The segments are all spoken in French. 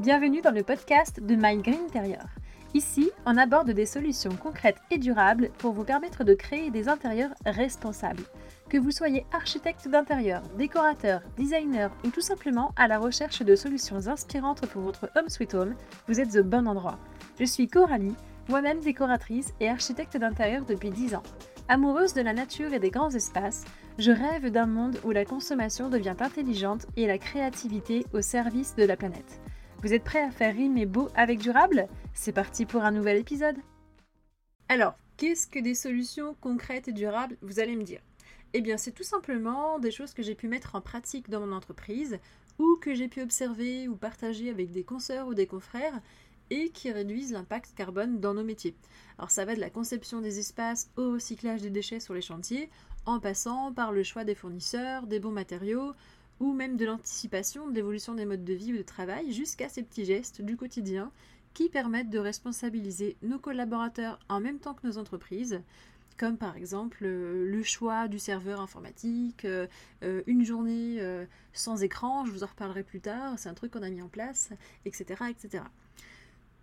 Bienvenue dans le podcast de My Green Interior. Ici, on aborde des solutions concrètes et durables pour vous permettre de créer des intérieurs responsables. Que vous soyez architecte d'intérieur, décorateur, designer ou tout simplement à la recherche de solutions inspirantes pour votre home sweet home, vous êtes au bon endroit. Je suis Coralie, moi-même décoratrice et architecte d'intérieur depuis 10 ans. Amoureuse de la nature et des grands espaces, je rêve d'un monde où la consommation devient intelligente et la créativité au service de la planète. Vous êtes prêts à faire rimer beau avec durable? C'est parti pour un nouvel épisode Alors, qu'est-ce que des solutions concrètes et durables Vous allez me dire? Eh bien, c'est tout simplement des choses que j'ai pu mettre en pratique dans mon entreprise ou que j'ai pu observer ou partager avec des consoeurs ou des confrères et qui réduisent l'impact carbone dans nos métiers. Alors ça va de la conception des espaces au recyclage des déchets sur les chantiers, en passant par le choix des fournisseurs, des bons matériaux, ou même de l'anticipation de l'évolution des modes de vie ou de travail jusqu'à ces petits gestes du quotidien qui permettent de responsabiliser nos collaborateurs en même temps que nos entreprises, comme par exemple euh, le choix du serveur informatique, euh, euh, une journée sans écran, je vous en reparlerai plus tard, c'est un truc qu'on a mis en place, etc. etc.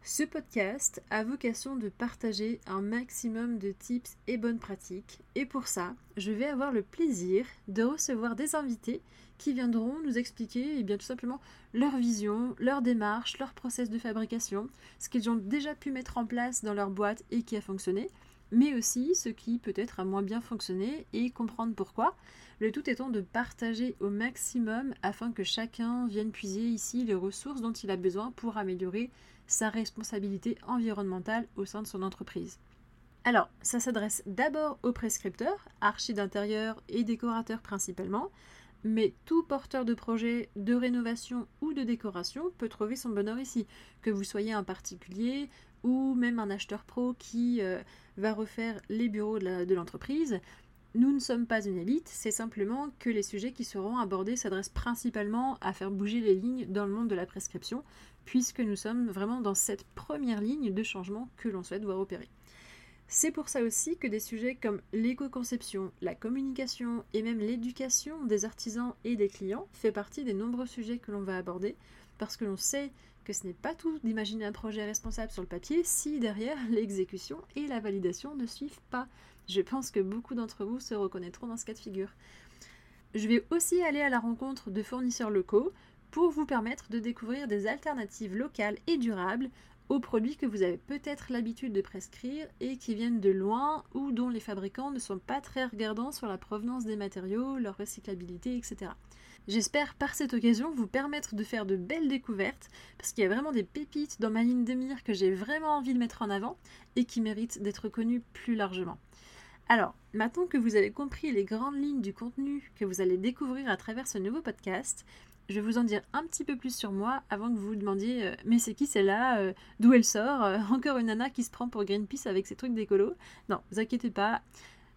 Ce podcast a vocation de partager un maximum de tips et bonnes pratiques et pour ça, je vais avoir le plaisir de recevoir des invités qui viendront nous expliquer eh bien tout simplement leur vision, leur démarche, leur process de fabrication, ce qu'ils ont déjà pu mettre en place dans leur boîte et qui a fonctionné, mais aussi ce qui peut-être a moins bien fonctionné et comprendre pourquoi. Le tout étant de partager au maximum afin que chacun vienne puiser ici les ressources dont il a besoin pour améliorer sa responsabilité environnementale au sein de son entreprise. Alors, ça s'adresse d'abord aux prescripteurs, archi d'intérieur et décorateurs principalement, mais tout porteur de projet de rénovation ou de décoration peut trouver son bonheur ici, que vous soyez un particulier ou même un acheteur pro qui euh, va refaire les bureaux de l'entreprise. Nous ne sommes pas une élite, c'est simplement que les sujets qui seront abordés s'adressent principalement à faire bouger les lignes dans le monde de la prescription, puisque nous sommes vraiment dans cette première ligne de changement que l'on souhaite voir opérer. C'est pour ça aussi que des sujets comme l'éco-conception, la communication et même l'éducation des artisans et des clients fait partie des nombreux sujets que l'on va aborder parce que l'on sait que ce n'est pas tout d'imaginer un projet responsable sur le papier si derrière l'exécution et la validation ne suivent pas. Je pense que beaucoup d'entre vous se reconnaîtront dans ce cas de figure. Je vais aussi aller à la rencontre de fournisseurs locaux pour vous permettre de découvrir des alternatives locales et durables aux produits que vous avez peut-être l'habitude de prescrire et qui viennent de loin ou dont les fabricants ne sont pas très regardants sur la provenance des matériaux, leur recyclabilité, etc. J'espère par cette occasion vous permettre de faire de belles découvertes parce qu'il y a vraiment des pépites dans ma ligne de mire que j'ai vraiment envie de mettre en avant et qui méritent d'être connues plus largement. Alors, maintenant que vous avez compris les grandes lignes du contenu que vous allez découvrir à travers ce nouveau podcast, je vais vous en dire un petit peu plus sur moi avant que vous vous demandiez euh, mais c'est qui celle-là? Euh, D'où elle sort? Euh, Encore une nana qui se prend pour Greenpeace avec ses trucs d'écolo Non, vous inquiétez pas,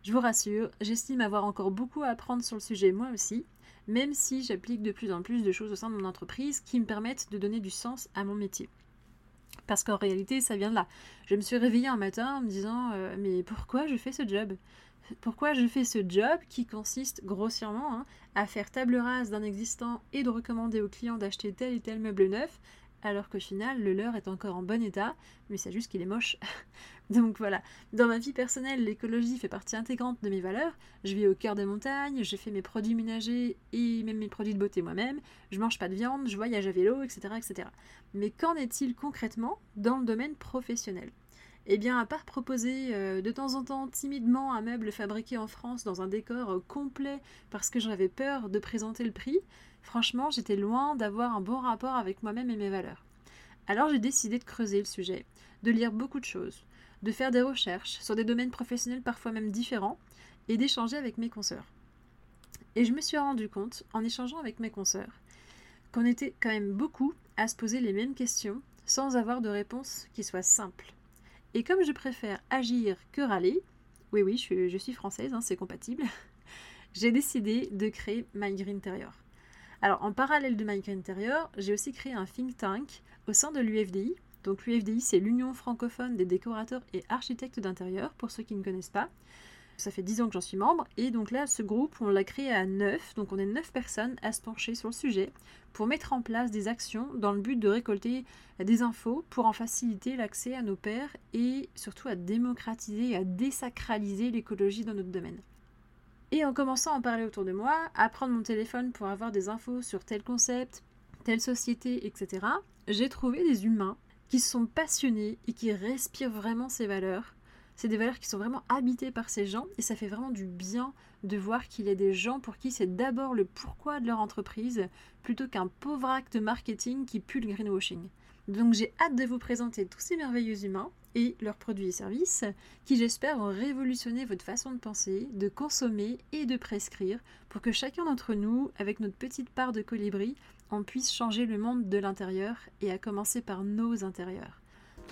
je vous rassure, j'estime avoir encore beaucoup à apprendre sur le sujet moi aussi, même si j'applique de plus en plus de choses au sein de mon entreprise qui me permettent de donner du sens à mon métier. Parce qu'en réalité, ça vient de là. Je me suis réveillée un matin en me disant mais pourquoi je fais ce job? Pourquoi je fais ce job qui consiste grossièrement hein, à faire table rase d'un existant et de recommander aux clients d'acheter tel et tel meuble neuf, alors qu'au final, le leur est encore en bon état, mais c'est juste qu'il est moche. Donc voilà, dans ma vie personnelle, l'écologie fait partie intégrante de mes valeurs. Je vis au cœur des montagnes, je fais mes produits ménagers et même mes produits de beauté moi-même, je mange pas de viande, je voyage à vélo, etc. etc. Mais qu'en est-il concrètement dans le domaine professionnel? Eh bien, à part proposer euh, de temps en temps timidement un meuble fabriqué en France dans un décor euh, complet parce que j'avais peur de présenter le prix, franchement, j'étais loin d'avoir un bon rapport avec moi-même et mes valeurs. Alors j'ai décidé de creuser le sujet, de lire beaucoup de choses, de faire des recherches sur des domaines professionnels parfois même différents et d'échanger avec mes consoeurs. Et je me suis rendu compte, en échangeant avec mes consoeurs, qu'on était quand même beaucoup à se poser les mêmes questions sans avoir de réponse qui soit simple. Et comme je préfère agir que râler, oui oui, je, suis française, hein, c'est compatible, j'ai décidé de créer My Green Interior. Alors en parallèle de My Green Interior, j'ai aussi créé un think tank au sein de l'UFDI. Donc l'UFDI, c'est l'Union francophone des décorateurs et architectes d'intérieur, pour ceux qui ne connaissent pas. Ça fait 10 ans que j'en suis membre, et donc là, ce groupe, on l'a créé à 9, donc on est 9 personnes à se pencher sur le sujet pour mettre en place des actions dans le but de récolter des infos pour en faciliter l'accès à nos pairs et surtout à démocratiser à désacraliser l'écologie dans notre domaine. Et en commençant à en parler autour de moi, à prendre mon téléphone pour avoir des infos sur tel concept, telle société, etc., j'ai trouvé des humains qui sont passionnés et qui respirent vraiment ces valeurs c'est des valeurs qui sont vraiment habitées par ces gens et ça fait vraiment du bien de voir qu'il y a des gens pour qui c'est d'abord le pourquoi de leur entreprise plutôt qu'un pauvre acte marketing qui pue le greenwashing. Donc j'ai hâte de vous présenter tous ces merveilleux humains et leurs produits et services qui j'espère vont révolutionner votre façon de penser, de consommer et de prescrire pour que chacun d'entre nous, avec notre petite part de colibri, on puisse changer le monde de l'intérieur et à commencer par nos intérieurs.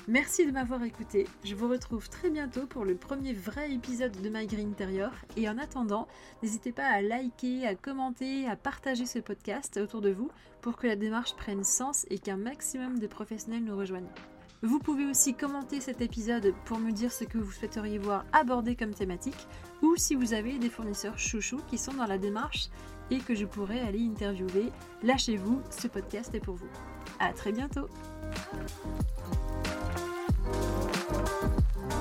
Merci de m'avoir écouté. Je vous retrouve très bientôt pour le premier vrai épisode de My Green Interior. Et en attendant, n'hésitez pas à liker, à commenter, à partager ce podcast autour de vous pour que la démarche prenne sens et qu'un maximum de professionnels nous rejoignent. Vous pouvez aussi commenter cet épisode pour me dire ce que vous souhaiteriez voir abordé comme thématique ou si vous avez des fournisseurs chouchous qui sont dans la démarche et que je pourrais aller interviewer. Lâchez-vous, ce podcast est pour vous. À très bientôt. Thank you.